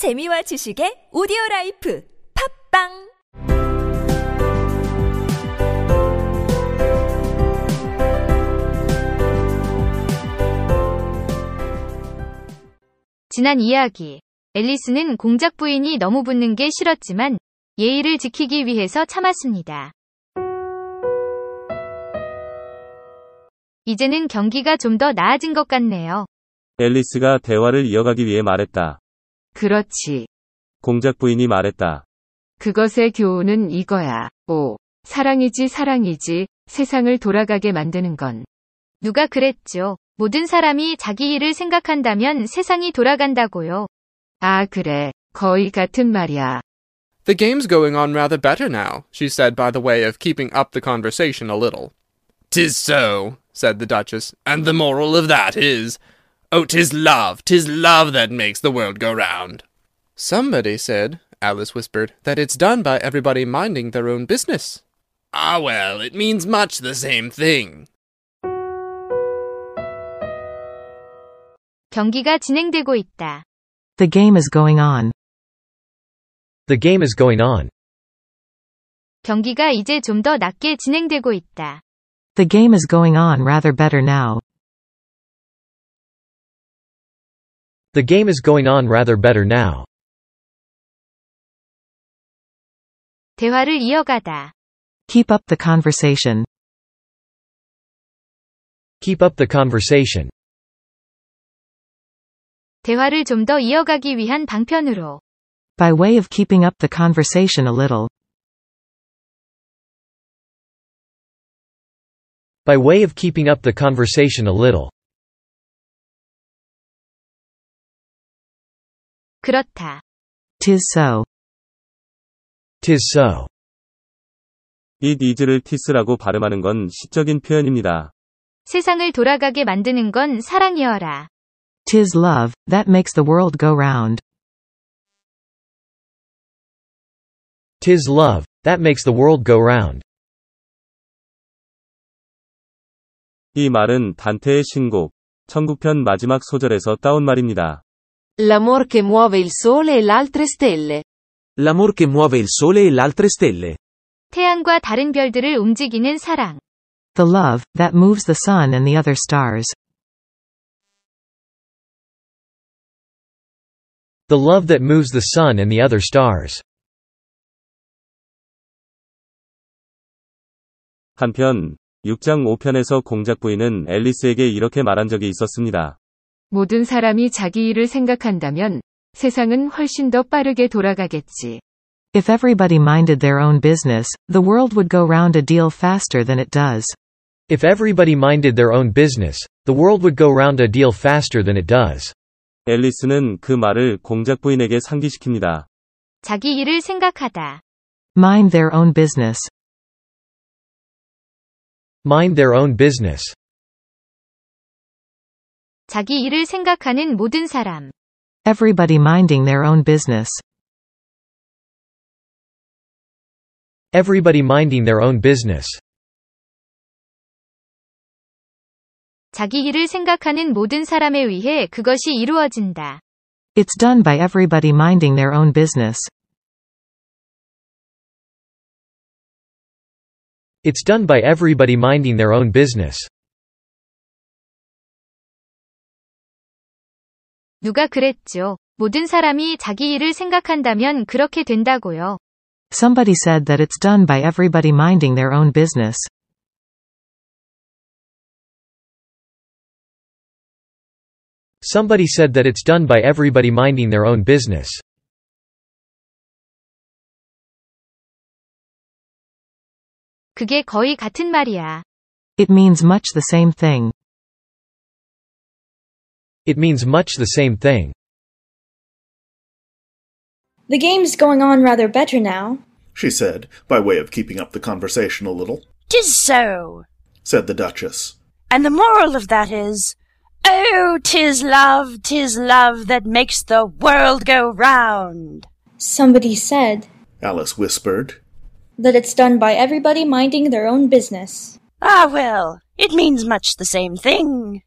재미와 지식의 오디오 라이프 팟빵 지난 이야기. 앨리스는 공작 부인이 너무 붙는 게 싫었지만 예의를 지키기 위해서 참았습니다. 이제는 경기가 좀 더 나아진 것 같네요. 앨리스가 대화를 이어가기 위해 말했다. 그렇지. 공작 부인이 말했다. 그것의 교훈은 이거야. 오. 사랑이지 사랑이지 세상을 돌아가게 만드는 건. 누가 그랬죠. 모든 사람이 자기 일을 생각한다면 세상이 돌아간다고요. 아, 그래. 거의 같은 말이야. The game's going on rather better now, she said by the way of keeping up the conversation a little. Tis so, said the Duchess, and the moral of that is, Oh, tis love, tis love that makes the world go round. Somebody said, Alice whispered, that it's done by everybody minding their own business. Ah, well, it means much the same thing. 경기가 진행되고 있다. The game is going on. The game is going on. 경기가 이제 좀 더 낮게 진행되고 있다. The game is going on rather better now. The game is going on rather better now. 대화를 이어가다. Keep up the conversation. Keep up the conversation. 대화를 좀 더 이어가기 위한 방편으로. By way of keeping up the conversation a little. By way of keeping up the conversation a little. 그렇다. Tis so. Tis so. it is를 tis라고 발음하는 건 시적인 표현입니다. 세상을 돌아가게 만드는 건 사랑이어라. Tis love, that makes the world go round. Tis love, that makes the world go round. 이 말은 단테의 신곡, 천국편 마지막 소절에서 따온 말입니다. L'amor che muove il sole e l'altre stelle. L'amor che muove il sole e l'altre stelle. 태양과 다른 별들을 움직이는 사랑. The love, that moves the sun and the other stars. The love that moves the sun and the other stars. 한편, 6장 5편에서 공작 부인은 앨리스에게 이렇게 말한 적이 있었습니다. 모든 사람이 자기 일을 생각한다면 세상은 훨씬 더 빠르게 돌아가겠지. If everybody minded their own business, the world would go round a deal faster than it does. If everybody minded their own business, the world would go round a deal faster than it does. 앨리스는 그 말을 공작 부인에게 상기시킵니다. 자기 일을 생각하다. Mind their own business. Mind their own business. 자기 일을 생각하는 모든 사람. Everybody minding their own business. Everybody minding their own business. 자기 일을 생각하는 모든 사람에 의해 그것이 이루어진다. It's done by everybody minding their own business. It's done by everybody minding their own business. 누가 그랬죠. 모든 사람이 자기 일을 생각한다면 그렇게 된다고요. Somebody said that it's done by everybody minding their own business. Somebody said that it's done by everybody minding their own business. 그게 거의 같은 말이야. It means much the same thing. It means much the same thing. The game's going on rather better now, she said, by way of keeping up the conversation a little. Tis so. Said the Duchess. And the moral of that is, Oh, tis love, tis love that makes the world go round. Somebody said. Alice whispered. That it's done by everybody minding their own business. Ah, well, it means much the same thing.